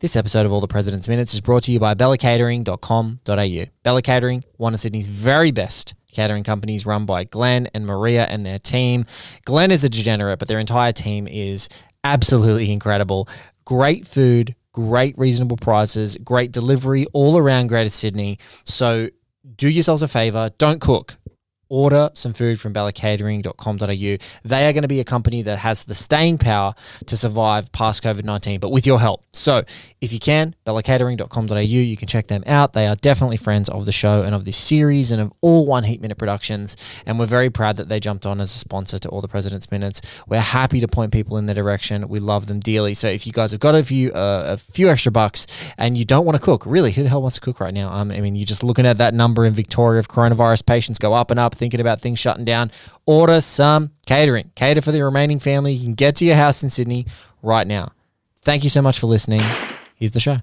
This episode of All the President's Minutes is brought to you by bellacatering.com.au. Bella Catering, one of Sydney's very best catering companies run by Glenn and Maria and their team. Glenn is a degenerate, but their entire team is absolutely incredible. Great food, great reasonable prices, great delivery all around Greater Sydney. So do yourselves a favor, don't cook order some food from bellacatering.com.au. They are going to be a company that has the staying power to survive past COVID 19, but with your help. So if you can, bellacatering.com.au, you can check them out. They are definitely friends of the show and of this series and of all One Heat Minute productions. And we're very proud that they jumped on as a sponsor to all the President's Minutes. We're happy to point people in their direction. We love them dearly. So if you guys have got a few, uh, a few extra bucks and you don't want to cook, really, who the hell wants to cook right now? Um, I mean, you're just looking at that number in Victoria of coronavirus patients go up and up thinking about things shutting down, order some catering. Cater for the remaining family. You can get to your house in Sydney right now. Thank you so much for listening. Here's the show.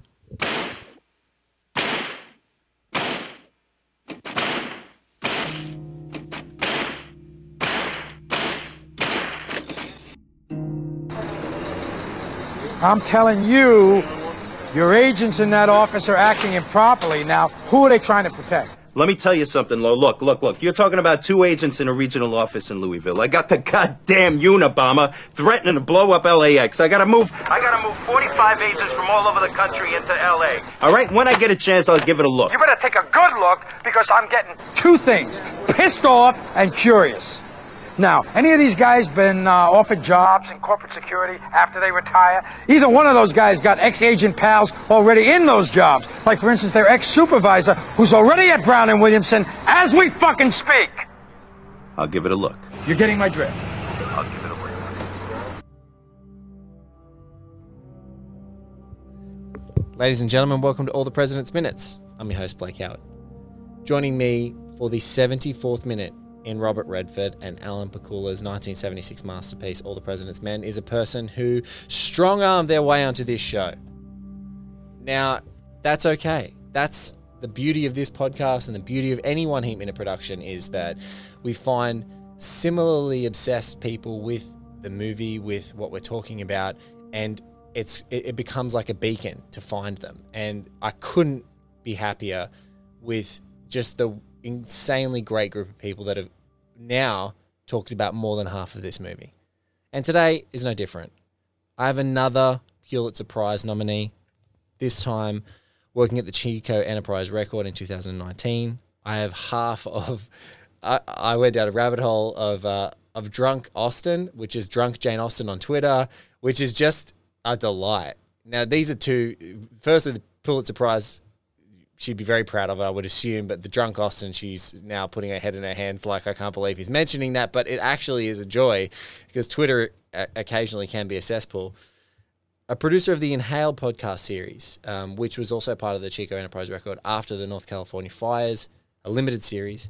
I'm telling you, your agents in that office are acting improperly. Now, who are they trying to protect? Let me tell you something, Lo. Look, look, look. You're talking about two agents in a regional office in Louisville. I got the goddamn Unabomber threatening to blow up LAX. I gotta move. I gotta move 45 agents from all over the country into LA. All right. When I get a chance, I'll give it a look. You better take a good look because I'm getting two things pissed off and curious. Now, any of these guys been uh, offered jobs in corporate security after they retire? Either one of those guys got ex-agent pals already in those jobs. Like, for instance, their ex-supervisor who's already at Brown and Williamson as we fucking speak. I'll give it a look. You're getting my drift. I'll give it a look. Ladies and gentlemen, welcome to All the President's Minutes. I'm your host, Blake Howard. Joining me for the 74th minute in Robert Redford and Alan Pakula's 1976 masterpiece, All the President's Men, is a person who strong armed their way onto this show. Now, that's okay. That's the beauty of this podcast and the beauty of any One Heat Minute production is that we find similarly obsessed people with the movie, with what we're talking about, and it's it, it becomes like a beacon to find them. And I couldn't be happier with just the insanely great group of people that have now talked about more than half of this movie. And today is no different. I have another Pulitzer Prize nominee, this time working at the Chico Enterprise Record in 2019. I have half of, I, I went down a rabbit hole of, uh, of Drunk Austen, which is Drunk Jane Austen on Twitter, which is just a delight. Now, these are two, firstly, the Pulitzer Prize she'd be very proud of it, I would assume. But the drunk Austen, she's now putting her head in her hands, like I can't believe he's mentioning that. But it actually is a joy because Twitter occasionally can be a cesspool. A producer of the Inhale podcast series, um, which was also part of the Chico Enterprise record after the North California fires, a limited series,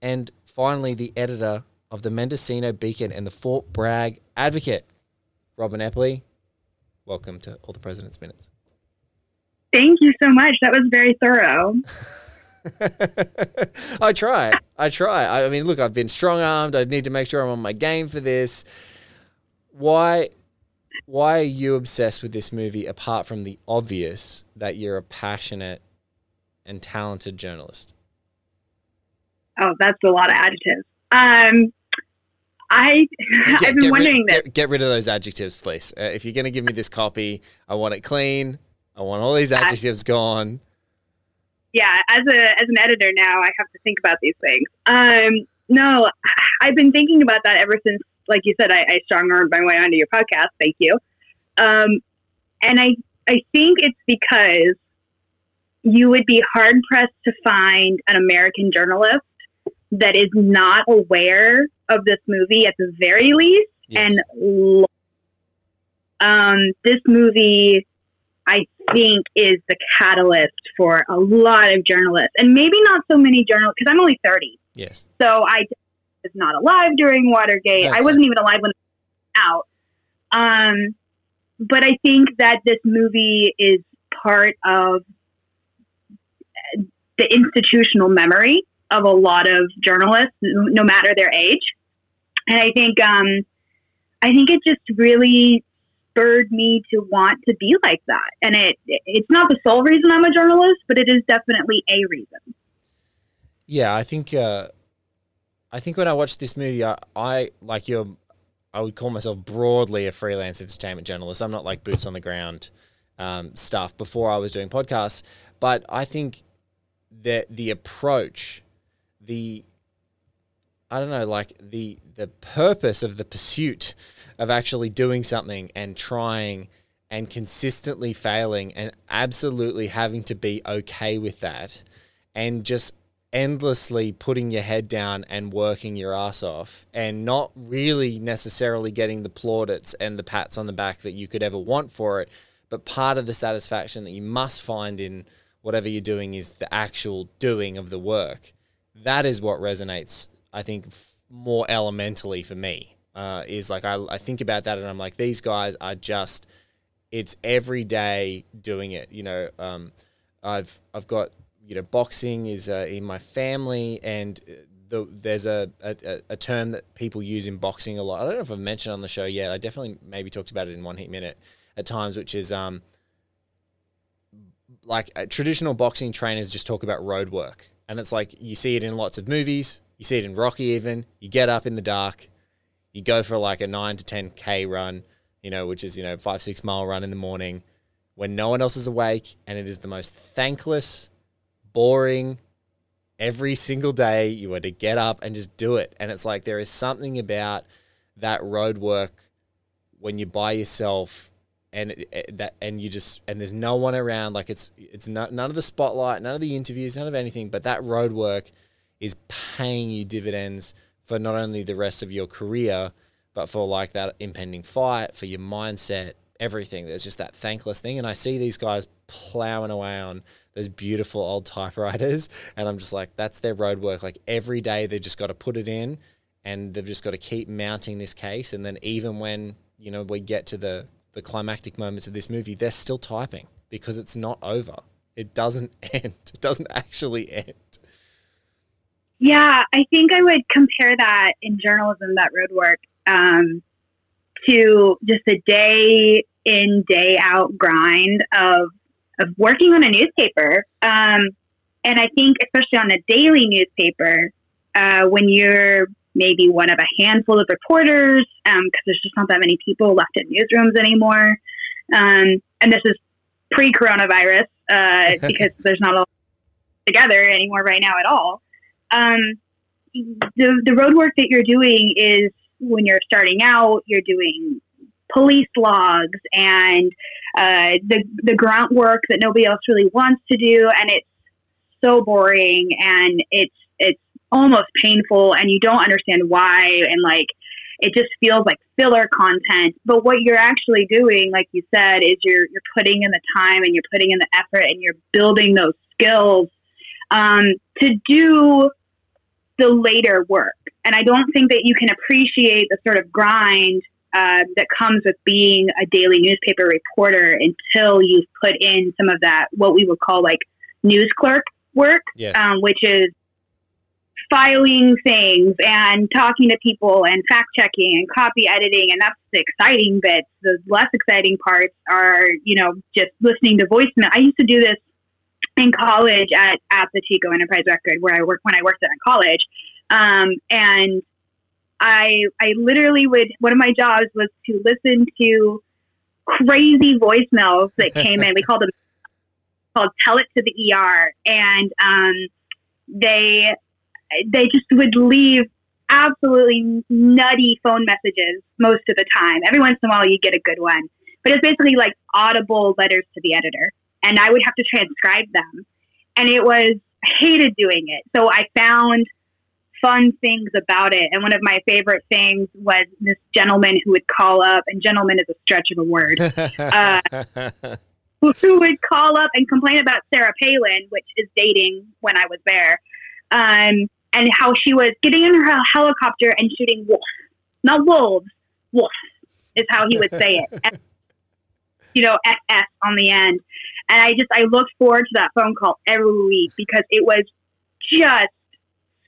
and finally the editor of the Mendocino Beacon and the Fort Bragg Advocate, Robin Epley. Welcome to All the President's Minutes. Thank you so much. That was very thorough. I try. I try. I mean, look, I've been strong armed. I need to make sure I'm on my game for this. Why? Why are you obsessed with this movie? Apart from the obvious that you're a passionate and talented journalist. Oh, that's a lot of adjectives. Um, I Get- I've been wondering rid, this. Get, get rid of those adjectives, please. Uh, if you're going to give me this copy, I want it clean. I want all these adjectives gone. yeah, as a as an editor now, I have to think about these things. Um, no, I've been thinking about that ever since, like you said, I, I strong armed my way onto your podcast. Thank you. Um, and I I think it's because you would be hard pressed to find an American journalist that is not aware of this movie at the very least, Yes. and um, this movie I think is the catalyst for a lot of journalists, and maybe not so many journalists because I'm only 30, yes. so I was not alive during Watergate. That's I wasn't even alive when it came out. Um, but I think that this movie is part of the institutional memory of a lot of journalists, no matter their age. And I think, um, I think it just really spurred me to want to be like that. And it it's not the sole reason I'm a journalist, but it is definitely a reason. Yeah, I think uh, I think when I watched this movie, I, I like your I would call myself broadly a freelance entertainment journalist. I'm not like boots on the ground um, stuff before I was doing podcasts, but I think that the approach, the I don't know, like the the purpose of the pursuit of actually doing something and trying and consistently failing and absolutely having to be okay with that and just endlessly putting your head down and working your ass off and not really necessarily getting the plaudits and the pats on the back that you could ever want for it but part of the satisfaction that you must find in whatever you're doing is the actual doing of the work. That is what resonates i think more elementally for me uh, is like I, I think about that and i'm like these guys are just it's every day doing it you know um, i've i've got you know, boxing is uh, in my family, and the, there's a, a, a term that people use in boxing a lot. I don't know if I've mentioned on the show yet. I definitely maybe talked about it in one heat minute at times, which is um, like uh, traditional boxing trainers just talk about road work, and it's like you see it in lots of movies. You see it in Rocky. Even you get up in the dark, you go for like a nine to ten k run, you know, which is you know five six mile run in the morning when no one else is awake, and it is the most thankless boring. Every single day, you are to get up and just do it. And it's like there is something about that road work when you're by yourself and it, that and you just and there's no one around like it's it's not, none of the spotlight none of the interviews none of anything but that road work is paying you dividends for not only the rest of your career but for like that impending fight for your mindset everything there's just that thankless thing and i see these guys plowing away on those beautiful old typewriters, and I'm just like, that's their road work. Like every day, they've just got to put it in, and they've just got to keep mounting this case. And then even when you know we get to the the climactic moments of this movie, they're still typing because it's not over. It doesn't end. It doesn't actually end. Yeah, I think I would compare that in journalism, that road work, um, to just a day in, day out grind of of working on a newspaper. Um, and I think, especially on a daily newspaper, uh, when you're maybe one of a handful of reporters, because um, there's just not that many people left in newsrooms anymore. Um, and this is pre coronavirus, uh, because there's not a lot together anymore right now at all. Um, the, the road work that you're doing is when you're starting out, you're doing police logs and uh, the the grunt work that nobody else really wants to do, and it's so boring and it's it's almost painful, and you don't understand why, and like it just feels like filler content. But what you're actually doing, like you said, is you're you're putting in the time and you're putting in the effort and you're building those skills um, to do the later work. And I don't think that you can appreciate the sort of grind uh, that comes with being a daily newspaper reporter until you've put in some of that, what we would call like news clerk work, yes. um, which is filing things and talking to people and fact checking and copy editing. And that's the exciting bits. The less exciting parts are, you know, just listening to voicemail. I used to do this in college at, at the Chico Enterprise Record where I worked when I worked there in college. Um, and I I literally would one of my jobs was to listen to crazy voicemails that came in. We called them called "Tell It to the ER," and um, they they just would leave absolutely nutty phone messages most of the time. Every once in a while, you get a good one, but it's basically like audible letters to the editor, and I would have to transcribe them, and it was I hated doing it. So I found fun things about it. And one of my favorite things was this gentleman who would call up, and gentleman is a stretch of a word, uh, who would call up and complain about Sarah Palin, which is dating when I was there, um, and how she was getting in her helicopter and shooting wolves, not wolves, wolf is how he would say it. you know, SS on the end. And I just, I looked forward to that phone call every week because it was just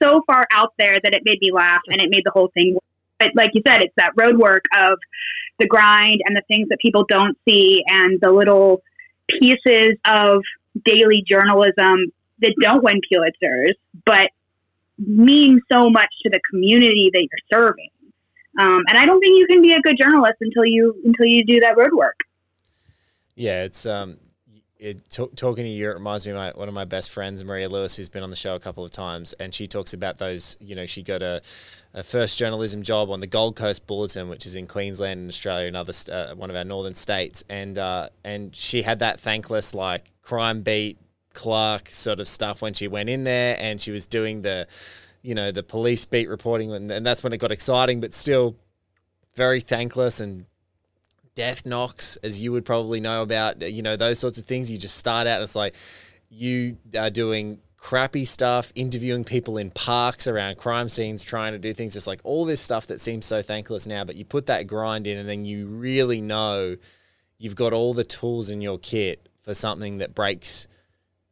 so far out there that it made me laugh and it made the whole thing but like you said, it's that road work of the grind and the things that people don't see and the little pieces of daily journalism that don't win Pulitzers, but mean so much to the community that you're serving. Um, and I don't think you can be a good journalist until you until you do that road work. Yeah, it's um, it, t- talking to you it reminds me of my, one of my best friends, Maria Lewis, who's been on the show a couple of times, and she talks about those. You know, she got a, a first journalism job on the Gold Coast Bulletin, which is in Queensland in Australia, another st- uh, one of our northern states, and uh, and she had that thankless like crime beat clerk sort of stuff when she went in there, and she was doing the, you know, the police beat reporting, and, and that's when it got exciting, but still very thankless and death knocks, as you would probably know about, you know, those sorts of things. You just start out and it's like you are doing crappy stuff, interviewing people in parks around crime scenes, trying to do things It's like all this stuff that seems so thankless now, but you put that grind in and then you really know you've got all the tools in your kit for something that breaks,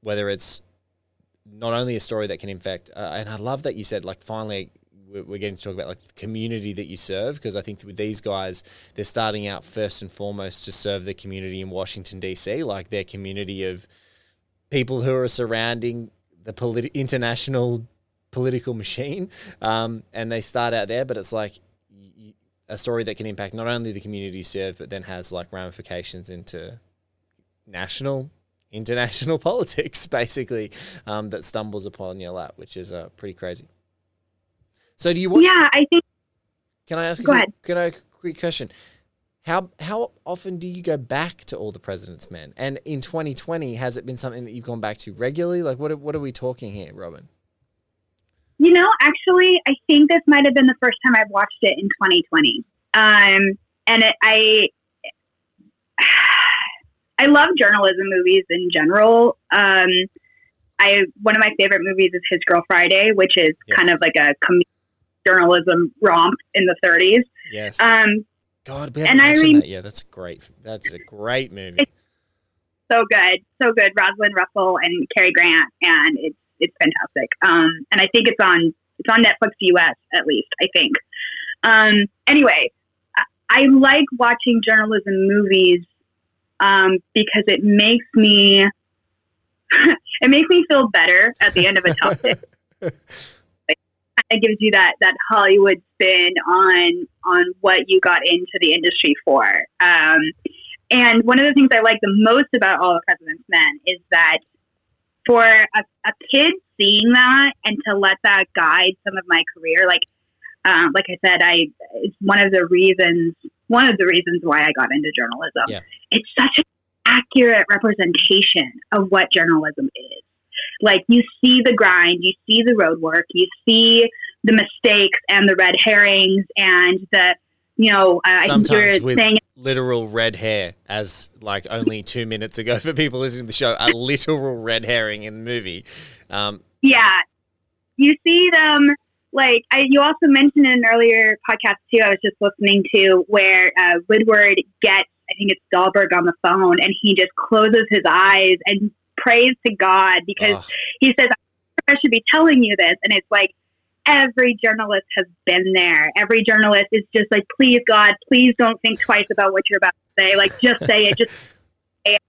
whether it's not only a story that can infect, uh, and I love that you said, like, finally, we're getting to talk about like the community that you serve because I think with these guys, they're starting out first and foremost to serve the community in Washington D.C., like their community of people who are surrounding the international political machine, um, and they start out there. But it's like a story that can impact not only the community served, but then has like ramifications into national international politics basically um, that stumbles upon your lap which is uh, pretty crazy so do you watch? Yeah, I think. Can I ask? Go you, ahead. Can I quick question? How how often do you go back to all the President's Men? And in 2020, has it been something that you've gone back to regularly? Like, what are, what are we talking here, Robin? You know, actually, I think this might have been the first time I've watched it in 2020. Um, and it, I I love journalism movies in general. Um, I one of my favorite movies is His Girl Friday, which is Yes. kind of like a com- journalism romp in the 30s. Yes. Um, God, and I rem- that. Yeah, that's great. That's a great movie. It's- so good, so good. Rosalind Russell and Cary Grant, and it's it's fantastic. Um, and I think it's on it's on Netflix US at least. I think. Um, anyway, I, I like watching journalism movies um, because it makes me it makes me feel better at the end of a tough day. It gives you that that Hollywood spin on on what you got into the industry for. Um, and one of the things I like the most about All the President's Men is that for a, a kid seeing that and to let that guide some of my career, like um, like I said, I it's one of the reasons one of the reasons why I got into journalism. Yeah. It's such an accurate representation of what journalism is. Like you see the grind, you see the road work, you see the mistakes and the red herrings and the you know uh, I think Sometimes you're with saying literal red hair, as like only two minutes ago for people listening to the show, a literal red herring in the movie. Um, Yeah. You see them like I you also mentioned in an earlier podcast too, I was just listening to where uh, Woodward gets I think it's Dahlberg on the phone and he just closes his eyes and prays to God because he says I should be telling you this and it's like every journalist has been there. Every journalist is just like, please God, please don't think twice about what you're about to say. Like just say it, just say it.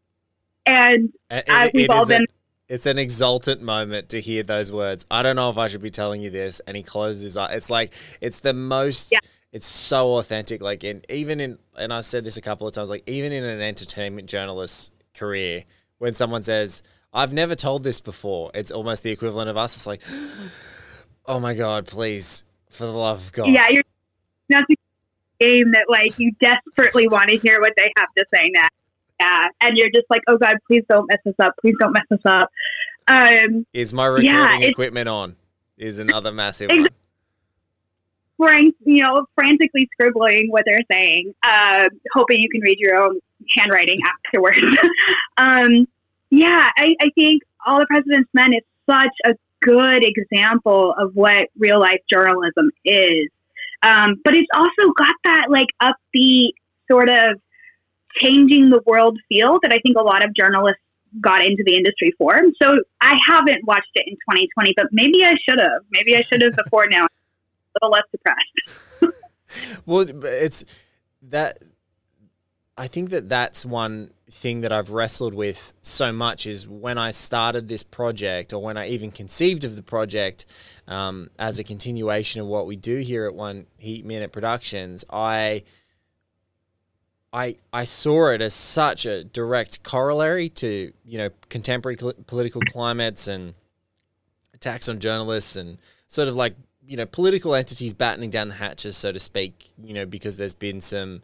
And It- uh, we've all is a- been it's an exultant moment to hear those words. I don't know if I should be telling you this. And he closes his eyes. It's like, it's the most, Yeah. it's so authentic. Like, in, even in, and I said this a couple of times, like, even in an entertainment journalist's career, when someone says, I've never told this before, it's almost the equivalent of us. It's like, oh my God, please, for the love of God. Yeah, you're not the game that like you desperately want to hear what they have to say next. Yeah, and you're just like, oh god, please don't mess us up. Please don't mess us up. Um, Is my recording Yeah, equipment on? Is another massive one. frank, you know, frantically scribbling what they're saying, uh, hoping you can read your own handwriting afterwards. um, yeah, I, I think All the President's Men is such a good example of what real life journalism is. Um, but it's also got that like upbeat sort of changing the world feel that I think a lot of journalists got into the industry for. So I haven't watched it in 2020, but maybe I should have. Maybe I should have before now. I'm a little less depressed. well, it's that. I think that that's one thing that I've wrestled with so much is when I started this project or when I even conceived of the project um, as a continuation of what we do here at One Heat Minute Productions. I I I saw it as such a direct corollary to you know contemporary cl- political climates and attacks on journalists and sort of like you know political entities battening down the hatches, so to speak. You know because there's been some.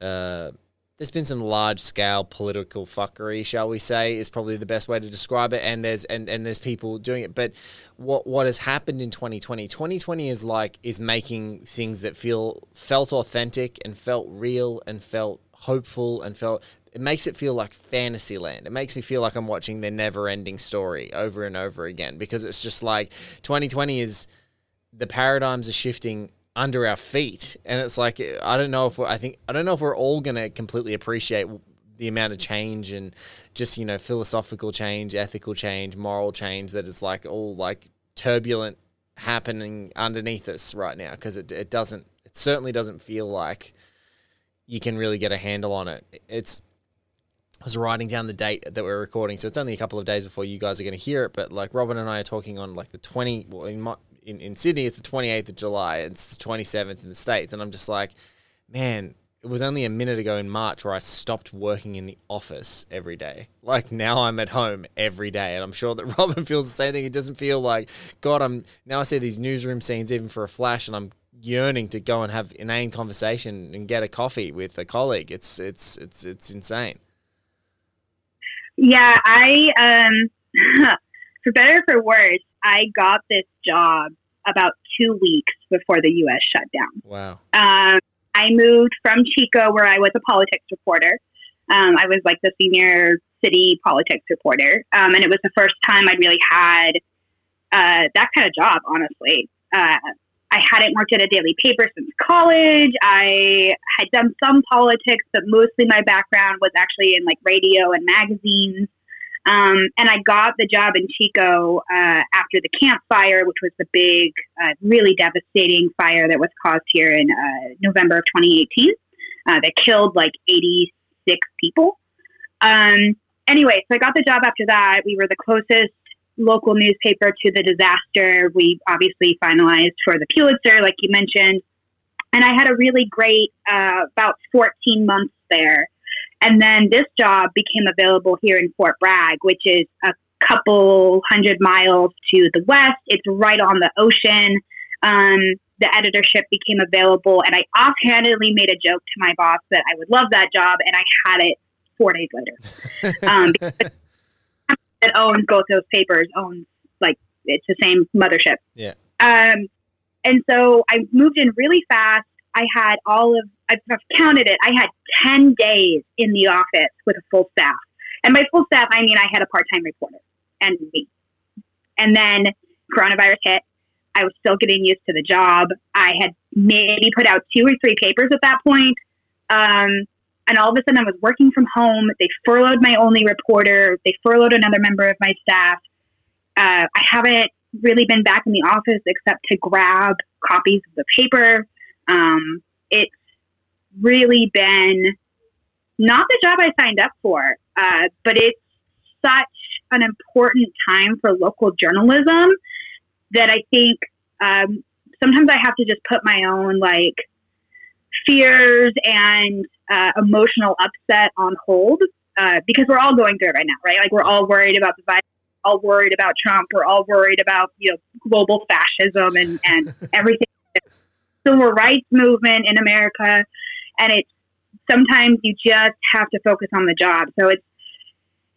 Uh, there's been some large scale political fuckery, shall we say, is probably the best way to describe it. And there's and, and there's people doing it. But what what has happened in 2020? 2020 is like is making things that feel felt authentic and felt real and felt hopeful and felt it makes it feel like fantasy land. It makes me feel like I'm watching the never ending story over and over again because it's just like 2020 is the paradigms are shifting under our feet, and it's like I don't know if I think I don't know if we're all gonna completely appreciate the amount of change and just you know philosophical change, ethical change, moral change that is like all like turbulent happening underneath us right now because it it doesn't it certainly doesn't feel like you can really get a handle on it. It's I was writing down the date that we're recording, so it's only a couple of days before you guys are going to hear it. But like Robin and I are talking on like the twenty. Well, in my in, in Sydney, it's the 28th of July. It's the 27th in the States. And I'm just like, man, it was only a minute ago in March where I stopped working in the office every day. Like now I'm at home every day. And I'm sure that Robin feels the same thing. It doesn't feel like, God, I'm now I see these newsroom scenes even for a flash and I'm yearning to go and have inane conversation and get a coffee with a colleague. It's, it's, it's, it's insane. Yeah. I, um, for better or for worse, I got this job about two weeks before the U.S. shut down. Wow. Um, I moved from Chico, where I was a politics reporter. Um, I was like the senior city politics reporter, um, and it was the first time I'd really had uh, that kind of job. Honestly, uh, I hadn't worked at a daily paper since college. I had done some politics, but mostly my background was actually in like radio and magazines. Um, and I got the job in Chico uh, after the Camp Fire, which was the big, uh, really devastating fire that was caused here in uh, November of 2018 uh, that killed like 86 people. Um, anyway, so I got the job after that. We were the closest local newspaper to the disaster. We obviously finalized for the Pulitzer, like you mentioned. And I had a really great uh, about 14 months there. And then this job became available here in Fort Bragg, which is a couple hundred miles to the west. It's right on the ocean. Um, the editorship became available, and I offhandedly made a joke to my boss that I would love that job, and I had it four days later. um, that owns both those papers owns like it's the same mothership. Yeah. Um, and so I moved in really fast. I had all of I've, counted it. I had ten days in the office with a full staff, and by full staff I mean I had a part time reporter and me. And then coronavirus hit. I was still getting used to the job. I had maybe put out two or three papers at that point. Um, and all of a sudden, I was working from home. They furloughed my only reporter. They furloughed another member of my staff. Uh, I haven't really been back in the office except to grab copies of the paper. Um, it's really been not the job I signed up for, uh, but it's such an important time for local journalism that I think um, sometimes I have to just put my own like fears and uh, emotional upset on hold uh, because we're all going through it right now, right? Like we're all worried about the virus, all worried about Trump, we're all worried about you know global fascism and and everything. Civil rights movement in America, and it's sometimes you just have to focus on the job. So it's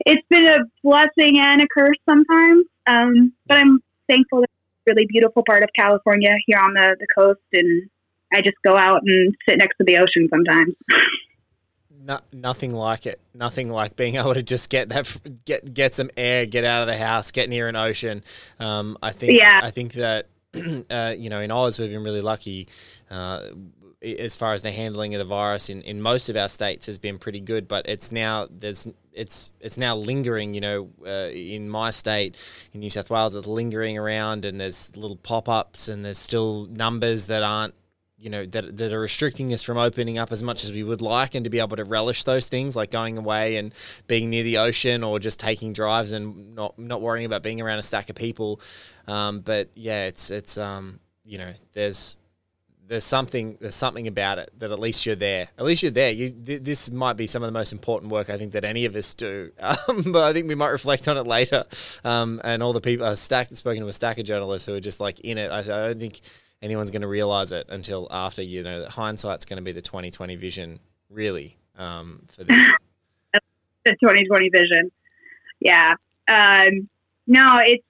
it's been a blessing and a curse sometimes, um, but I'm thankful that it's a really beautiful part of California here on the, the coast, and I just go out and sit next to the ocean sometimes. No, nothing like it. Nothing like being able to just get that, get get some air, get out of the house, get near an ocean. Um, I think. Yeah. I think that uh, you know in Oz we've been really lucky. Uh, as far as the handling of the virus in, in most of our states has been pretty good, but it's now there's it's it's now lingering. You know, uh, in my state, in New South Wales, it's lingering around, and there's little pop ups, and there's still numbers that aren't you know that that are restricting us from opening up as much as we would like, and to be able to relish those things like going away and being near the ocean, or just taking drives and not not worrying about being around a stack of people. Um, but yeah, it's it's um, you know there's there's something there's something about it that at least you're there. At least you're there. You th- this might be some of the most important work I think that any of us do. Um, but I think we might reflect on it later. Um, and all the people, stack spoken to a stack of journalists who are just like in it. I, I don't think anyone's going to realize it until after you know that hindsight's going to be the 2020 vision really um, for this. the 2020 vision. Yeah. Um, no, it's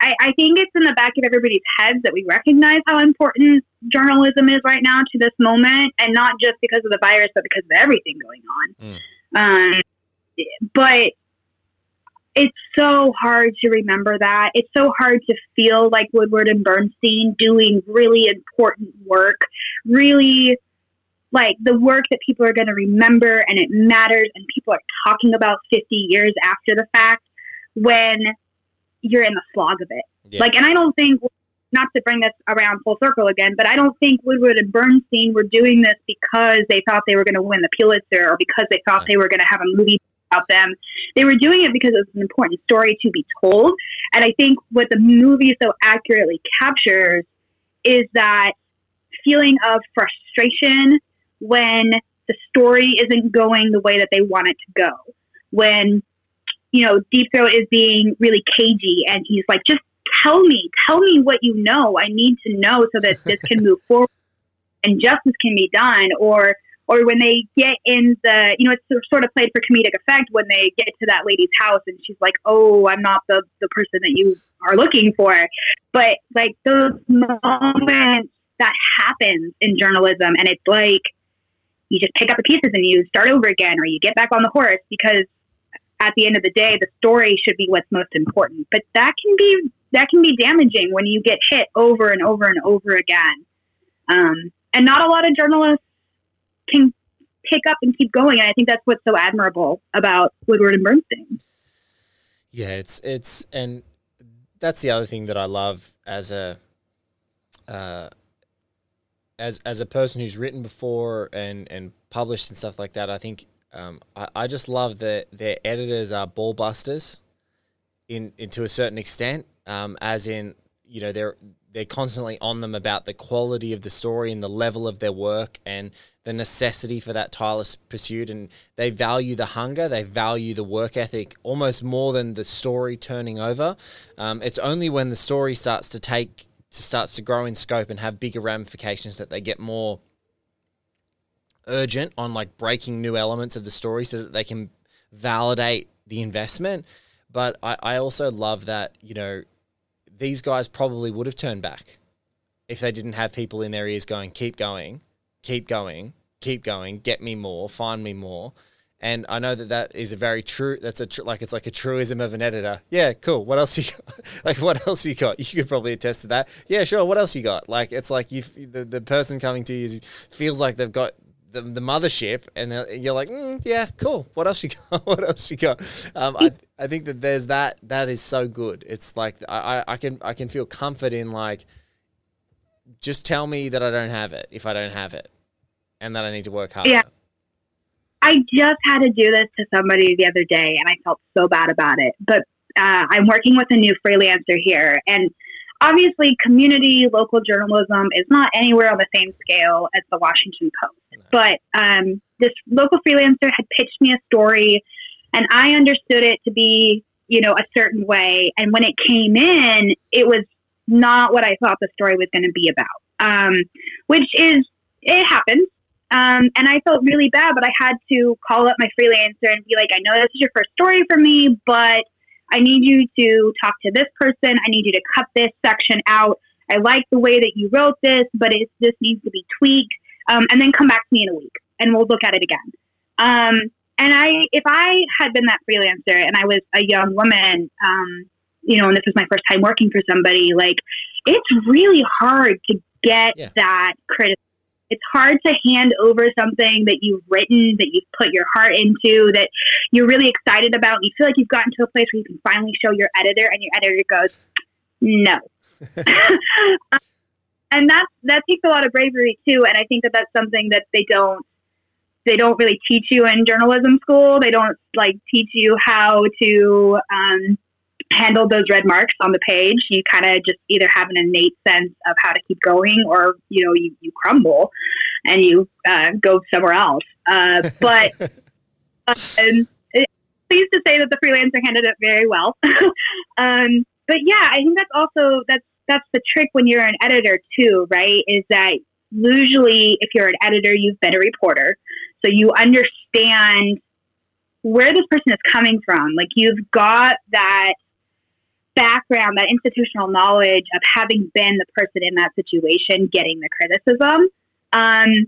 I, I think it's in the back of everybody's heads that we recognize how important journalism is right now to this moment, and not just because of the virus, but because of everything going on. Mm. Um, but it's so hard to remember that. It's so hard to feel like Woodward and Bernstein doing really important work, really like the work that people are going to remember and it matters and people are talking about 50 years after the fact when you're in the slog of it. Yeah. Like, and I don't think, not to bring this around full circle again, but I don't think Woodward and Bernstein were doing this because they thought they were going to win the Pulitzer or because they thought they were going to have a movie about them. They were doing it because it was an important story to be told. And I think what the movie so accurately captures is that feeling of frustration when the story isn't going the way that they want it to go. When you know, Deep Throat is being really cagey and he's like, just tell me, tell me what you know. I need to know so that this can move forward and justice can be done. Or, or when they get in the, you know, it's sort of played for comedic effect when they get to that lady's house and she's like, oh, I'm not the, the person that you are looking for. But like those moments that happens in journalism and it's like, you just pick up the pieces and you start over again or you get back on the horse because at the end of the day, the story should be what's most important. But that can be that can be damaging when you get hit over and over and over again. Um, and not a lot of journalists can pick up and keep going. And I think that's what's so admirable about Woodward and Bernstein. Yeah, it's it's and that's the other thing that I love as a uh, as as a person who's written before and and published and stuff like that. I think um, I, I just love that their editors are ball busters, in, in to a certain extent. Um, as in, you know, they're they're constantly on them about the quality of the story and the level of their work and the necessity for that tireless pursuit. And they value the hunger, they value the work ethic almost more than the story turning over. Um, it's only when the story starts to take starts to grow in scope and have bigger ramifications that they get more urgent on like breaking new elements of the story so that they can validate the investment. But I, I also love that, you know, these guys probably would have turned back if they didn't have people in their ears going, keep going, keep going, keep going, get me more, find me more. And I know that that is a very true. That's a tr- like it's like a truism of an editor. Yeah, cool. What else you got? like what else you got? You could probably attest to that. Yeah, sure. What else you got? Like it's like you the, the person coming to you feels like they've got the, the mothership, and you're like, mm, yeah, cool. What else you got? what else you got? Um, I I think that there's that that is so good. It's like I I can I can feel comfort in like, just tell me that I don't have it if I don't have it, and that I need to work harder. Yeah. I just had to do this to somebody the other day, and I felt so bad about it. But uh, I'm working with a new freelancer here, and obviously, community local journalism is not anywhere on the same scale as the Washington Post. But um, this local freelancer had pitched me a story, and I understood it to be, you know, a certain way. And when it came in, it was not what I thought the story was going to be about. Um, which is it happens. Um, and I felt really bad, but I had to call up my freelancer and be like, I know this is your first story for me, but I need you to talk to this person. I need you to cut this section out. I like the way that you wrote this, but it, this needs to be tweaked. Um, and then come back to me in a week and we'll look at it again. Um, and I, if I had been that freelancer and I was a young woman, um, you know, and this was my first time working for somebody, like it's really hard to get yeah. that criticism it's hard to hand over something that you've written, that you've put your heart into, that you're really excited about. And you feel like you've gotten to a place where you can finally show your editor, and your editor goes, no. and and that that takes a lot of bravery too. And I think that that's something that they don't they don't really teach you in journalism school. They don't like teach you how to um, handle those red marks on the page. You kind of just either have an innate sense of how to keep going, or you know you, you crumble and you uh, go somewhere else. Uh, but um, pleased to say that the freelancer handled it very well. um, but yeah, I think that's also that's that's the trick when you're an editor too, right? Is that usually if you're an editor, you've been a reporter, so you understand where this person is coming from. Like you've got that background, that institutional knowledge of having been the person in that situation getting the criticism. Um,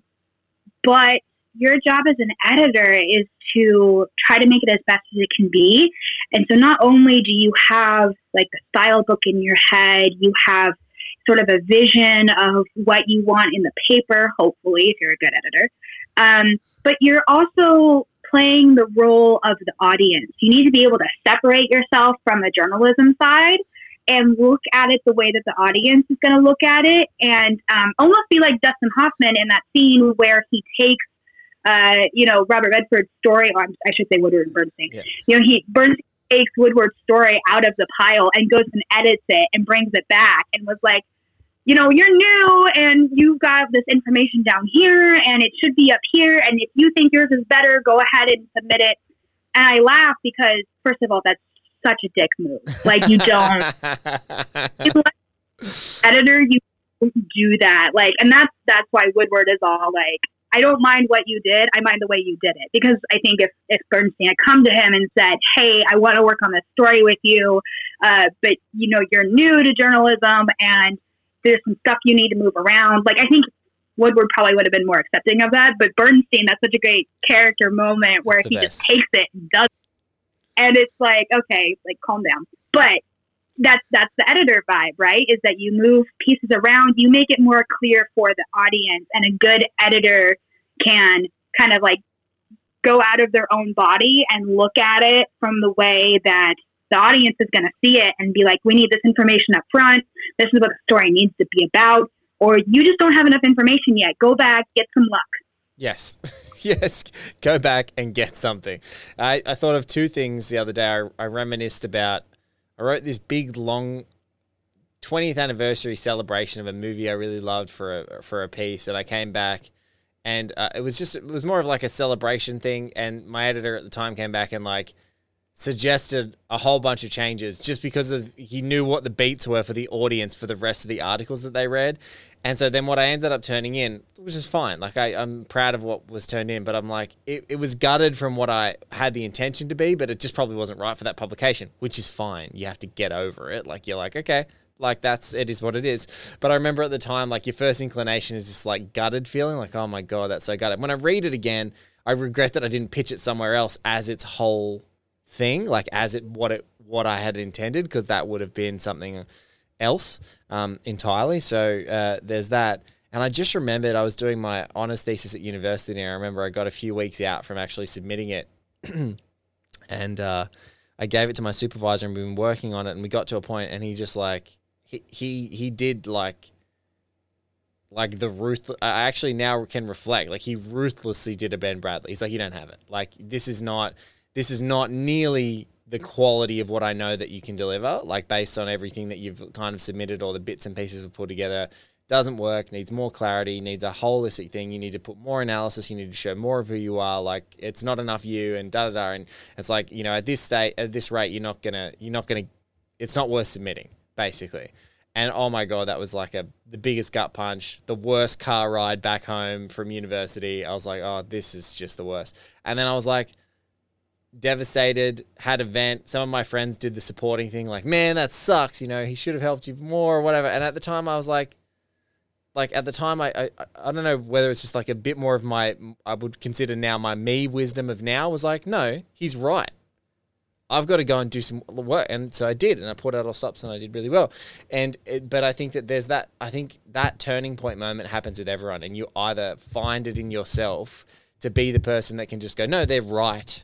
but your job as an editor is to try to make it as best as it can be. And so not only do you have like the style book in your head, you have sort of a vision of what you want in the paper, hopefully, if you're a good editor. Um, but you're also playing the role of the audience. You need to be able to separate yourself from the journalism side and look at it the way that the audience is going to look at it and um, almost be like Dustin Hoffman in that scene where he takes uh, you know, Robert Redford's story, or I should say Woodward and Bernstein. Yeah. You know, he Bernstein takes Woodward's story out of the pile and goes and edits it and brings it back and was like, you know, you're new and you've got this information down here and it should be up here. And if you think yours is better, go ahead and submit it. And I laugh because, first of all, that's such a dick move. Like, you don't, editor, you do that. Like, and that's, that's why Woodward is all like, I don't mind what you did. I mind the way you did it. Because I think if, if Bernstein had come to him and said, Hey, I want to work on this story with you, uh, but you know, you're new to journalism and there's some stuff you need to move around. Like, I think Woodward probably would have been more accepting of that. But Bernstein, that's such a great character moment where he best. just takes it and does it. And it's like, okay, like calm down. But that's that's the editor vibe, right? Is that you move pieces around, you make it more clear for the audience, and a good editor can kind of like go out of their own body and look at it from the way that the audience is going to see it and be like, we need this information up front. This is what the story needs to be about. Or you just don't have enough information yet. Go back, get some luck. Yes, yes. Go back and get something. I, I thought of two things the other day. I, I reminisced about I wrote this big long 20th anniversary celebration of a movie I really loved for a for a piece, and I came back, and uh, it was just it was more of like a celebration thing. And my editor at the time came back and like suggested a whole bunch of changes just because of he knew what the beats were for the audience for the rest of the articles that they read. And so then what I ended up turning in, which is fine. Like I, I'm proud of what was turned in, but I'm like, it, it was gutted from what I had the intention to be, but it just probably wasn't right for that publication, which is fine. You have to get over it. Like you're like, okay, like that's it is what it is. But I remember at the time, like your first inclination is this like gutted feeling, like, oh my God, that's so gutted. When I read it again, I regret that I didn't pitch it somewhere else as its whole thing, like as it what it what I had intended, because that would have been something else um, entirely. So uh, there's that. And I just remembered I was doing my honors thesis at university, and I remember I got a few weeks out from actually submitting it, and uh, I gave it to my supervisor, and we've been working on it, and we got to a point, and he just like he he he did like like the ruth I actually now can reflect like he ruthlessly did a Ben Bradlee. He's like you don't have it. Like this is not this is not nearly the quality of what I know that you can deliver, like based on everything that you've kind of submitted or the bits and pieces we've put together, doesn't work, needs more clarity, needs a holistic thing. You need to put more analysis, you need to show more of who you are. Like it's not enough you and da da da. And it's like, you know, at this state, at this rate, you're not gonna, you're not gonna, it's not worth submitting, basically. And oh my god, that was like a the biggest gut punch, the worst car ride back home from university. I was like, oh, this is just the worst. And then I was like, devastated, had a vent. Some of my friends did the supporting thing, like, man, that sucks. You know, he should have helped you more or whatever. And at the time, I was like, like at the time, I, I I don't know whether it's just like a bit more of my I would consider now my me wisdom of now was like, no, he's right. I've got to go and do some work, and so I did, and I pulled out all stops, and I did really well. And it, but I think that there's that. I think that turning point moment happens with everyone, and you either find it in yourself to be the person that can just go, no, they're right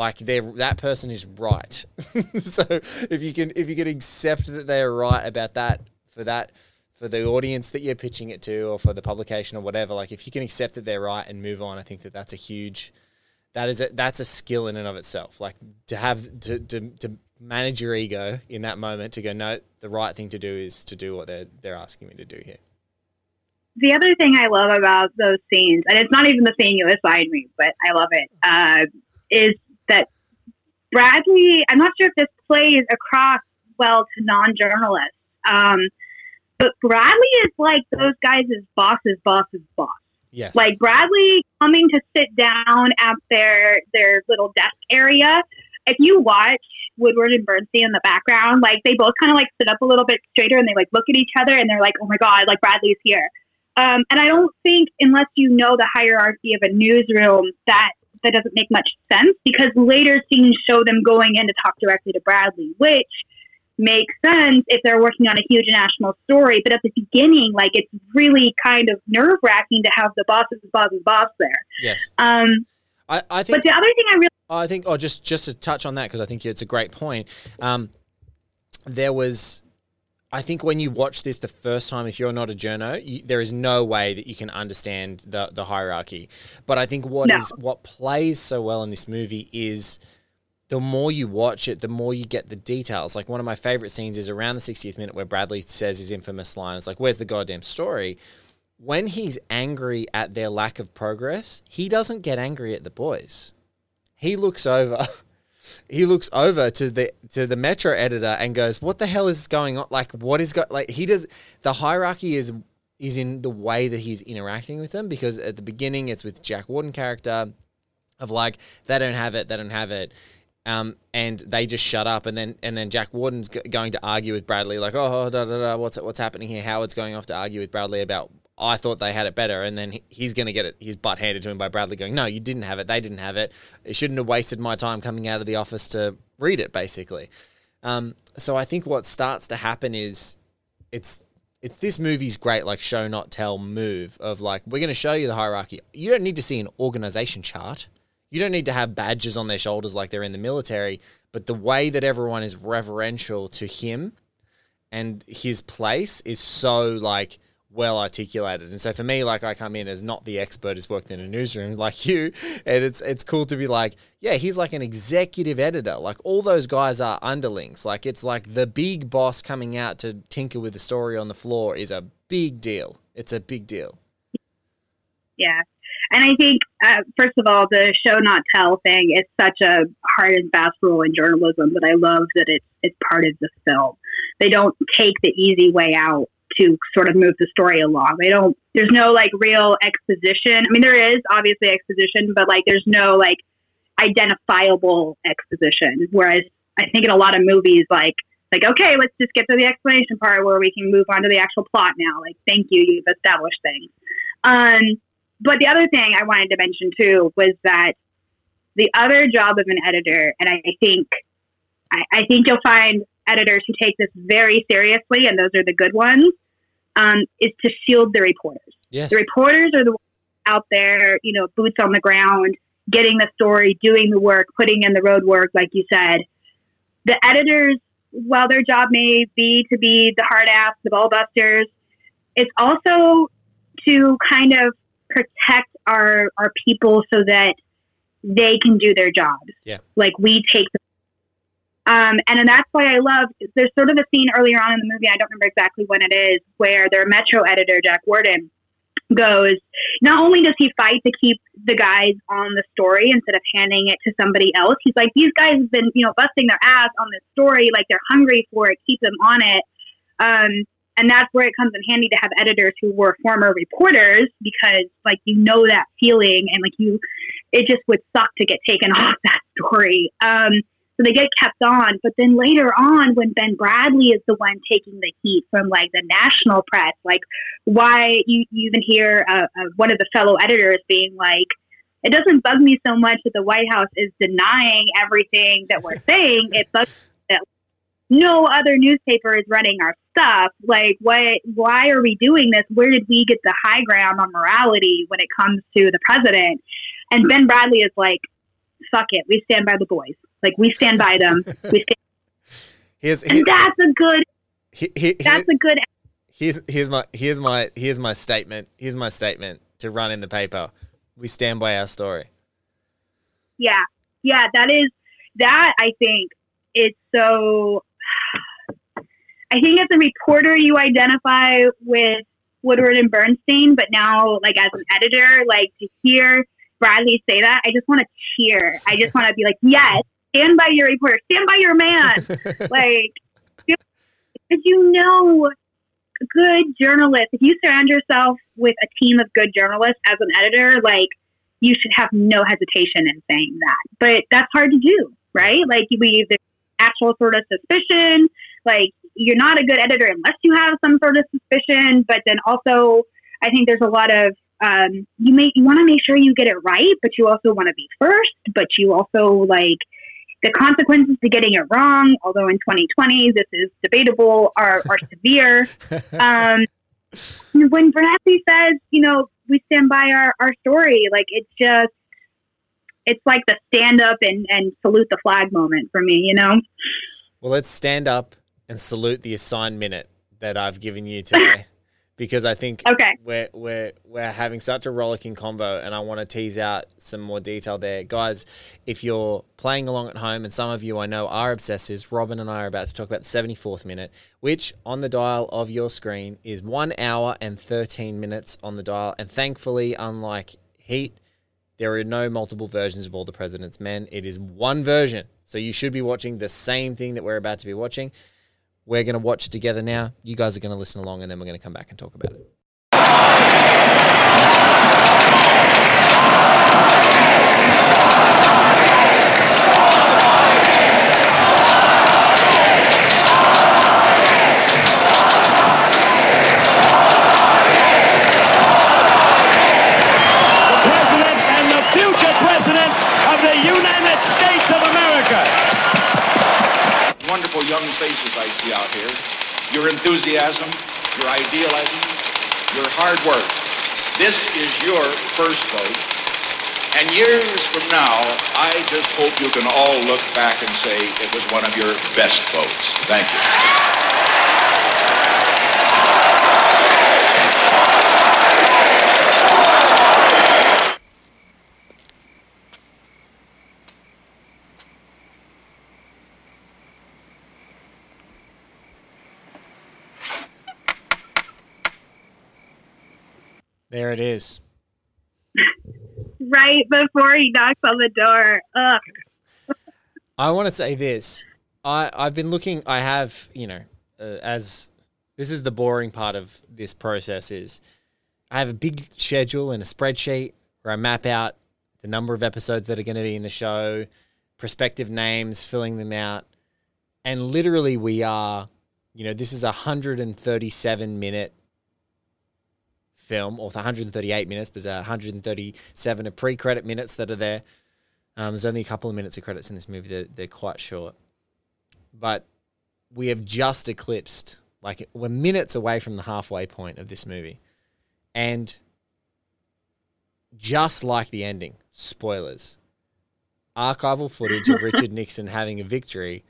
like they that person is right. so if you can if you can accept that they are right about that for that for the audience that you're pitching it to or for the publication or whatever like if you can accept that they're right and move on i think that that's a huge that is a that's a skill in and of itself like to have to to, to manage your ego in that moment to go no the right thing to do is to do what they're they're asking me to do here the other thing I love about those scenes, and it's not even the scene you assigned me, but I love it, uh, is Bradlee, I'm not sure if this plays across well to non journalists, um, but Bradlee is like those guys' boss's boss's boss. yes Like Bradlee coming to sit down at their their little desk area. If you watch Woodward and Bernstein in the background, like they both kind of like sit up a little bit straighter and they like look at each other and they're like, "Oh my god, like Bradlee's here." Um, and I don't think unless you know the hierarchy of a newsroom that that doesn't make much sense because later scenes show them going in to talk directly to Bradlee, which makes sense if they're working on a huge national story. But at the beginning, like it's really kind of nerve wracking to have the boss's boss's boss there. yes Um, i i think but the other thing I really I think, oh, just just to touch on that because I think it's a great point. Um, there was, I think, when you watch this the first time, if you're not a journo, you, there is no way that you can understand the the hierarchy. But I think what is No. what plays so well in this movie is the more you watch it, the more you get the details. Like one of my favorite scenes is around the 60th minute where Bradlee says his infamous line. It's like, "Where's the goddamn story?" When he's angry at their lack of progress, he doesn't get angry at the boys he looks over he looks over to the to the metro editor and goes what the hell is going on? Like what is go like he does the hierarchy is is in the way that he's interacting with them because at the beginning it's with jack warden character of like they don't have it they don't have it. Um, and they just shut up and then and then Jack Warden's g- going to argue with Bradlee like oh da, da, da, what's what's happening here? Howard's going off to argue with Bradlee about I thought they had it better. And then he's going to get it his butt handed to him by Bradlee going no you didn't have it. They didn't have it. It shouldn't have wasted my time coming out of the office to read it basically. Um, so I think what starts to happen is it's it's this movie's great like show not tell move of like we're going to show you the hierarchy. You don't need to see an organization chart. You don't need to have badges on their shoulders like they're in the military but the way that everyone is reverential to him and his place is so like well articulated. And so for me, like I come in as not the expert who's worked in a newsroom like you, and it's it's cool to be like, yeah, he's like an executive editor. Like all those guys are underlings. Like it's like the big boss coming out to tinker with the story on the floor is a big deal. It's a big deal. Yeah. And I think, uh, first of all, the show not tell thing is such a hard and fast rule in journalism that I love that it's it's part of the film. They don't take the easy way out to sort of move the story along. They don't. There's no like real exposition. I mean, there is obviously exposition, but like there's no like identifiable exposition. Whereas I think in a lot of movies, like like okay, let's just get to the explanation part where we can move on to the actual plot now. Like, thank you, you've established things. Um, but the other thing I wanted to mention too was that the other job of an editor, and I think I, I think you'll find editors who take this very seriously, and those are the good ones, um, is to shield the reporters. Yes. The reporters are the ones out there, you know, boots on the ground, getting the story, doing the work, putting in the road work, like you said. The editors, while their job may be to be the hard ass, the ball busters, it's also to kind of protect our our people so that they can do their jobs. Yeah. Like we take the um, and that's why I love. There's sort of a scene earlier on in the movie. I don't remember exactly when it is, where their Metro editor Jack Warden goes. Not only does he fight to keep the guys on the story instead of handing it to somebody else, he's like, these guys have been, you know, busting their ass on this story. Like they're hungry for it. Keep them on it. Um, and that's where it comes in handy to have editors who were former reporters because, like, you know that feeling, and like you, it just would suck to get taken off that story. Um, so they get kept on. But then later on, when Ben Bradlee is the one taking the heat from like the national press, like why you, you even hear uh, uh, one of the fellow editors being like, it doesn't bug me so much that the White House is denying everything that we're saying. It bugs that no other newspaper is running our stuff. Like, what? Why are we doing this? Where did we get the high ground on morality when it comes to the president? And Ben Bradlee is like, fuck it, we stand by the boys. Like we stand by them. We stand, Here's, and that's a good. he- he- That's a good. Here's here's my here's my here's my statement. Here's my statement to run in the paper. We stand by our story. Yeah, yeah, that is that. I think it's so. I think as a reporter, you identify with Woodward and Bernstein, but now, like as an editor, like to hear Bradlee say that, I just want to cheer. I just want to be like, yes, stand by your reporter, stand by your man. like, because you know, good journalists, if you surround yourself with a team of good journalists as an editor, like, you should have no hesitation in saying that. But that's hard to do, right? Like, we there's actual sort of suspicion. Like, you're not a good editor unless you have some sort of suspicion. But then also, I think there's a lot of um, you may you want to make sure you get it right, but you also want to be first. But you also like the consequences to getting it wrong. Although in 2020 this is debatable, are are severe. Um, when Bradlee says, you know, we stand by our, our story, like it's just it's like the stand up and, and salute the flag moment for me, you know? Well, let's stand up and salute the assigned minute that I've given you today. Because I think okay. we're we're we're having such a rollicking combo, and I want to tease out some more detail there, guys. If you're playing along at home, and some of you I know are obsessives, Robin and I are about to talk about the 74th minute, which on the dial of your screen is one hour and 13 minutes on the dial, and thankfully, unlike Heat. There are no multiple versions of All the President's Men. It is one version. So you should be watching the same thing that we're about to be watching. We're going to watch it together now. You guys are going to listen along, and then we're going to come back and talk about it. Enthusiasm, your idealism, your hard work. This is your first vote. And years from now, I just hope you can all look back and say it was one of your best votes. Thank you. There it is. Right before he knocks on the door. Ugh. I want to say this. I I've been looking. I have you know, uh, as this is the boring part of this process is, I have a big schedule and a spreadsheet where I map out the number of episodes that are going to be in the show, prospective names, filling them out, and literally we are, you know, this is a hundred and thirty-seven minute film, or 138 minutes, but there's 137 of pre-credit minutes that are there. Um, there's only a couple of minutes of credits in this movie. They're, they're quite short. But we have just eclipsed, like, we're minutes away from the halfway point of this movie. And just like the ending, spoilers, archival footage of Richard Nixon having a victory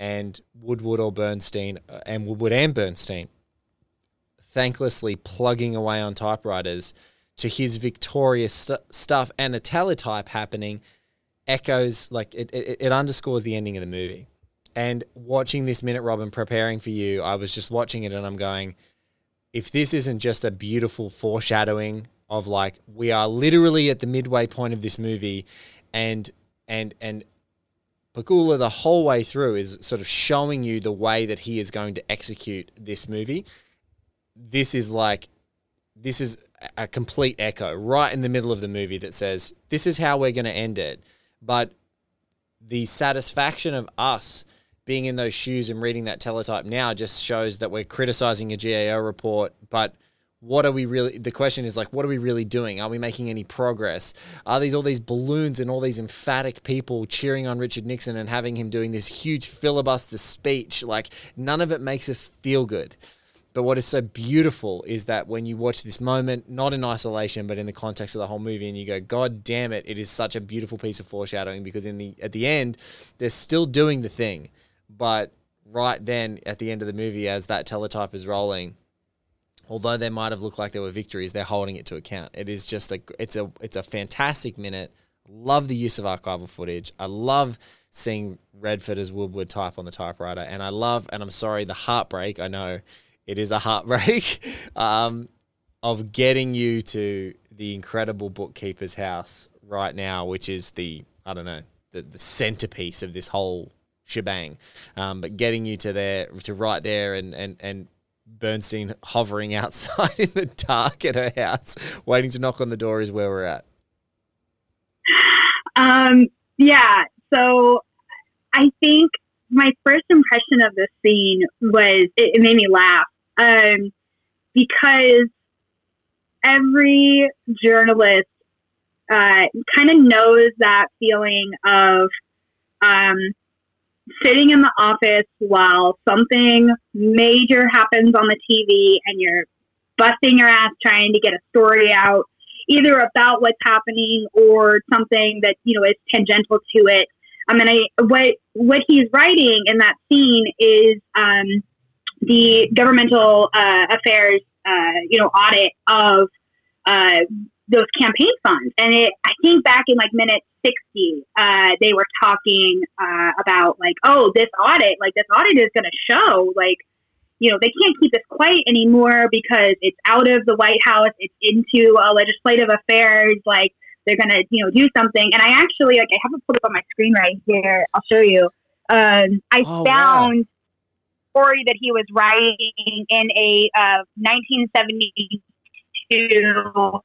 and Woodward or Bernstein, uh, and Woodward and Bernstein thanklessly plugging away on typewriters to his victorious st- stuff and a teletype happening echoes like it, it, it underscores the ending of the movie. And watching this minute robin preparing for you i was just watching it and i'm going if this isn't just a beautiful foreshadowing of like we are literally at the midway point of this movie and and and Pakula the whole way through is sort of showing you the way that he is going to execute this movie this is like this is a complete echo right in the middle of the movie that says this is how we're going to end it. But the satisfaction of us being in those shoes and reading that teletype now just shows that we're criticizing a GAO report but what are we really the question is like what are we really doing? Are we making any progress? Are these all these balloons and all these emphatic people cheering on richard nixon and having him doing this huge filibuster speech like none of it makes us feel good but what is so beautiful is that when you watch this moment, not in isolation, but in the context of the whole movie, and you go, God damn it, it is such a beautiful piece of foreshadowing because in the at the end, they're still doing the thing. But right then at the end of the movie, as that teletype is rolling, although they might have looked like there were victories, they're holding it to account. It is just a it's a it's a fantastic minute. Love the use of archival footage. I love seeing Redford as Woodward type on the typewriter, and I love and I'm sorry the heartbreak. I know it is a heartbreak um, of getting you to the incredible bookkeeper's house right now, which is the I don't know the the centerpiece of this whole shebang. Um, but getting you to there to right there and and and Bernstein hovering outside in the dark at her house, waiting to knock on the door, is where we're at. Um, yeah. So I think my first impression of this scene was it, it made me laugh um, because every journalist uh, kind of knows that feeling of um, sitting in the office while something major happens on the TV and you're busting your ass trying to get a story out, either about what's happening or something that you know is tangential to it. I mean, I what what he's writing in that scene is um, the governmental uh, affairs, uh, you know, audit of uh, those campaign funds, and it. I think back in like minute 60, uh, they were talking uh, about like, oh, this audit, like this audit is going to show like, you know, they can't keep this quiet anymore because it's out of the White House, it's into legislative affairs, like they're going to, you know, do something. And I actually, like, I have it put up on my screen right here. I'll show you. Um, I Oh, found story that he was writing in a uh, 1972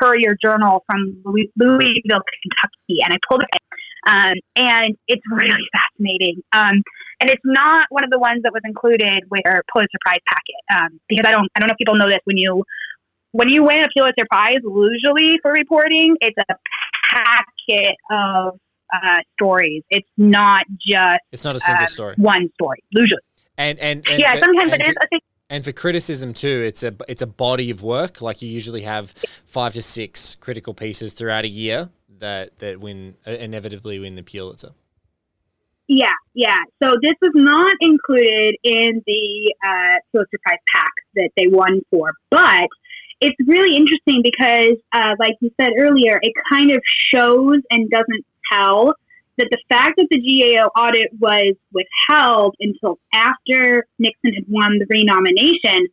Courier Journal from Louis- Louisville, Kentucky, and I pulled it, um, and it's really fascinating. Um, and it's not one of the ones that was included with our Pulitzer Prize packet um, because I don't I don't know if people know this when you when you win a Pulitzer Prize, usually for reporting, it's a packet of uh, stories. It's not just It's not a single um, story. one story. Usually, And and, and yeah. for- Sometimes and it is. for- I think And for criticism too, it's a it's a body of work. Like you usually have five to six critical pieces throughout a year that that win uh, inevitably win the Pulitzer. Yeah, yeah. So this was not included in the uh, Pulitzer Prize pack that they won for, but it's really interesting because, uh, like you said earlier, it kind of shows and doesn't tell that the fact that the GAO audit was withheld until after Nixon had won the renomination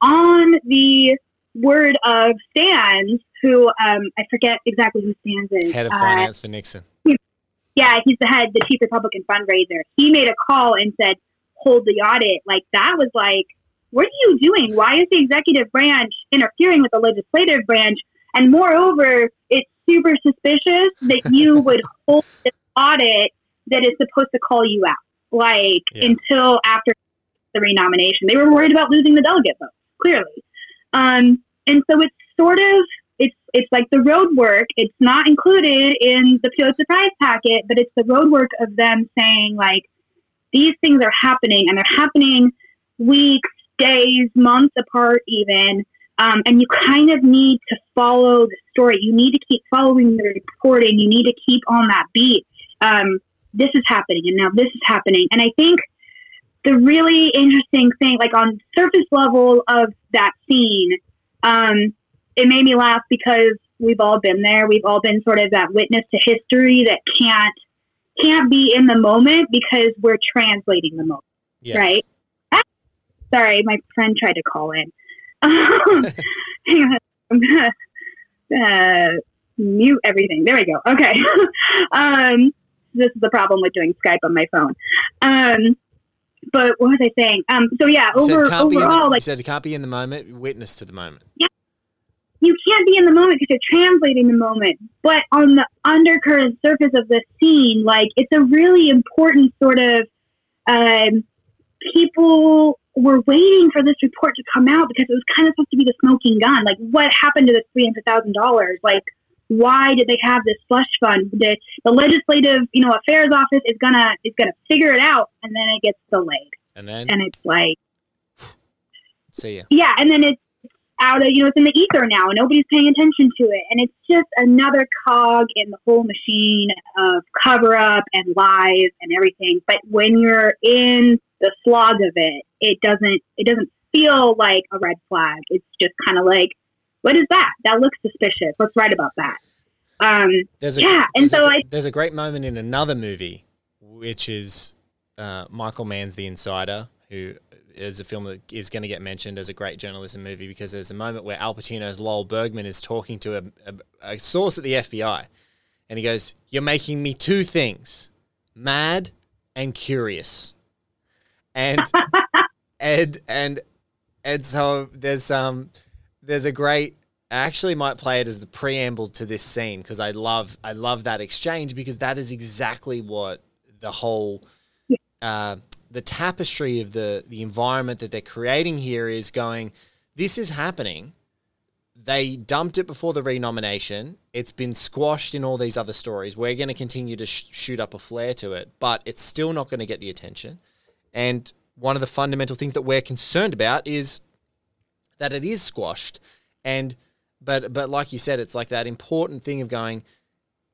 on the word of Stans, who um, I forget exactly who Stans is. Head of Uh, finance for Nixon. yeah, he's the head, the chief Republican fundraiser. He made a call and said, hold the audit. Like, that was like, what are you doing? Why is the executive branch interfering with the legislative branch? And moreover, it's super suspicious that you would hold this audit that is supposed to call you out, like, Yeah. until after the renomination. They were worried about losing the delegate vote, clearly. Um, and so it's sort of it's it's like the road work. It's not included in the Pulitzer Prize packet, but it's the road work of them saying like these things are happening and they're happening weeks, days, months apart, even. Um, and you kind of need to follow the story. You need to keep following the reporting. You need to keep on that beat. Um, this is happening, and now this is happening. And I think the really interesting thing, like on surface level of that scene, um, it made me laugh because we've all been there. We've all been sort of that witness to history that can't can't be in the moment because we're translating the moment, Yes. right? Ah, sorry, my friend tried to call in. Um, hang on, I'm gonna uh, mute everything. There we go. Okay. um, this is the problem with doing Skype on my phone. Um, but what was I saying? Um, so yeah, over the, overall, you like said be in the moment. Witness to the moment. Yeah, you can't be in the moment because you're translating the moment. But on the undercurrent surface of the scene, like it's a really important sort of um, people were waiting for this report to come out because it was kind of supposed to be the smoking gun. Like, what happened to the three hundred thousand dollars? Like, why did they have this slush fund? The, the legislative, you know, affairs office is gonna is gonna figure it out, and then it gets delayed, And then and it's like. see ya. Yeah, and then it's out of you know it's in the ether now, and nobody's paying attention to it, and it's just another cog in the whole machine of cover up and lies and everything. But when you're in the slog of it, it doesn't it doesn't feel like a red flag. It's just kind of like, what is that? That looks suspicious. Let's write about that. Um, There's a, yeah, and so a, I there's a great moment in another movie, which is uh, Michael Mann's The Insider, who is a film that is going to get mentioned as a great journalism movie because there's a moment where Al Pacino's Lowell Bergman is talking to a, a, a source at the FBI, and he goes, "You're making me two things: mad and curious." And and and and so there's um there's a great I actually might play it as the preamble to this scene because I love I love that exchange because that is exactly what the whole uh, the tapestry of the the environment that they're creating here is going. This is happening. They dumped it before the renomination. It's been squashed in all these other stories. We're going to continue to sh- shoot up a flare to it, but it's still not going to get the attention. And one of the fundamental things that we're concerned about is that it is squashed. And but but like you said, it's like that important thing of going.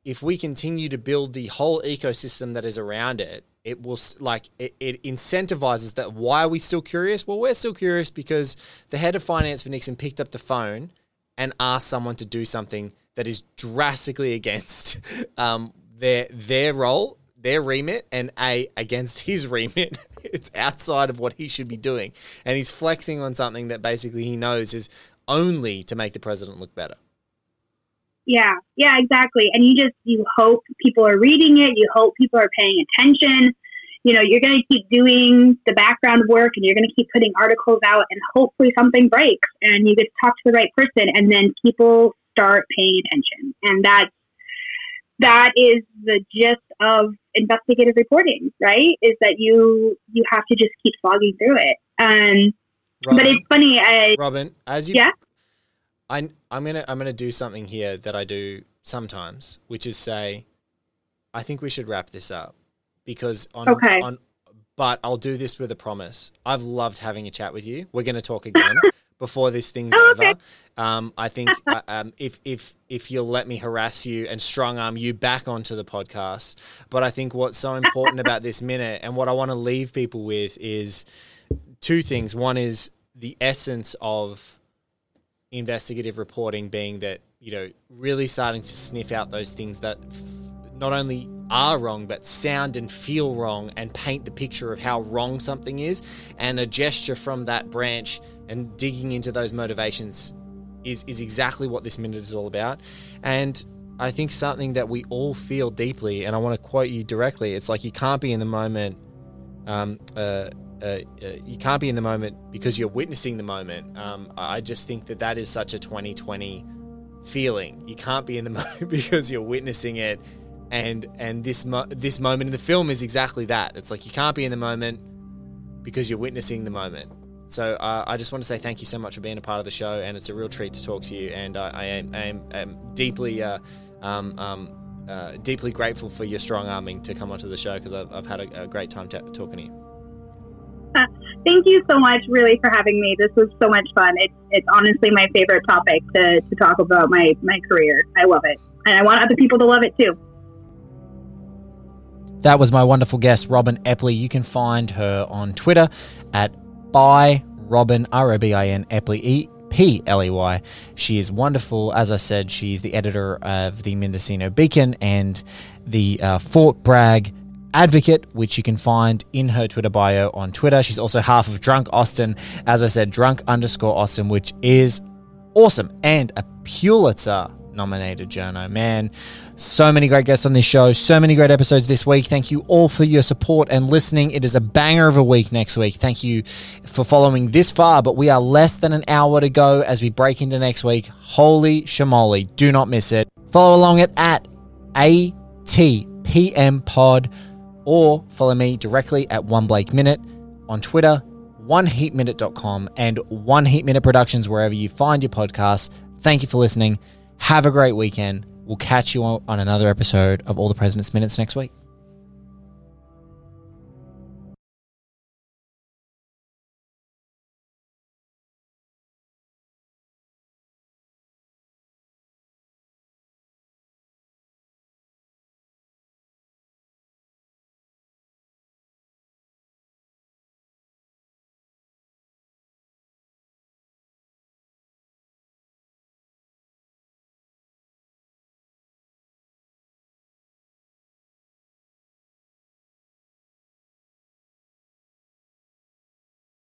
If we continue to build the whole ecosystem that is around it, it will like it, it incentivizes that. Why are we still curious? Well, we're still curious because the head of finance for Nixon picked up the phone and asked someone to do something that is drastically against um, their their role, their remit, and a against his remit. it's outside of what he should be doing, and he's flexing on something that basically he knows is only to make the president look better. Yeah, yeah, exactly. And you just you hope people are reading it. You hope people are paying attention. You know, you're going to keep doing the background work, and you're going to keep putting articles out, and hopefully something breaks, and you get to talk to the right person, and then people start paying attention, and that's that is the gist of investigative reporting, right? Is that you you have to just keep slogging through it. Um, but it's funny. I, Robin, as you, Yeah? I, I'm gonna, I'm gonna do something here that I do sometimes, which is say, I think we should wrap this up because on, Okay. on, but I'll do this with a promise. I've loved having a chat with you. We're gonna talk again before this thing's Oh, okay. over. Um, I think uh, um, if if if you'll let me harass you and strong arm you back onto the podcast, but I think what's so important about this minute and what I want to leave people with is two things. One is the essence of investigative reporting being that you know really starting to sniff out those things that f- not only are wrong but sound and feel wrong and paint the picture of how wrong something is and a gesture from that branch and digging into those motivations is is exactly what this minute is all about and I think something that we all feel deeply and I want to quote you directly it's like you can't be in the moment um, uh, uh, uh, you can't be in the moment because you're witnessing the moment. Um, I just think that that is such a 2020 feeling. You can't be in the moment because you're witnessing it, and and this mo- this moment in the film is exactly that. It's like you can't be in the moment because you're witnessing the moment. So uh, I just want to say thank you so much for being a part of the show, and it's a real treat to talk to you. And I, I am, I am, am deeply. Uh, um, um, uh, deeply grateful for your strong arming to come onto the show because I've, I've had a, a great time ta talking to you. Thank you so much, really, for having me. This was so much fun. It's it's honestly my favorite topic to, to talk about my my career. I love it, and I want other people to love it too. That was my wonderful guest, Robin Epley. You can find her on Twitter at by Robin R O B I N Epley E P L E Y. She is wonderful. As I said, she's the editor of the Mendocino Beacon and the uh, Fort Bragg Advocate, which you can find in her Twitter bio on Twitter. She's also half of Drunk Austen. As I said, Drunk underscore Austen, which is awesome and a Pulitzer nominated journo. Man, so many great guests on this show, so many great episodes this week. Thank you all for your support and listening. It is a banger of a week next week. Thank you for following this far, but we are less than an hour to go as we break into next week. Holy shamoli, do not miss it. Follow along it at ATPM Pod or follow me directly at One Blake Minute on Twitter, oneheatminute.com, and One Heat Minute Productions wherever you find your podcasts. Thank you for listening. Have a great weekend. We'll catch you on another episode of All the President's Minutes next week.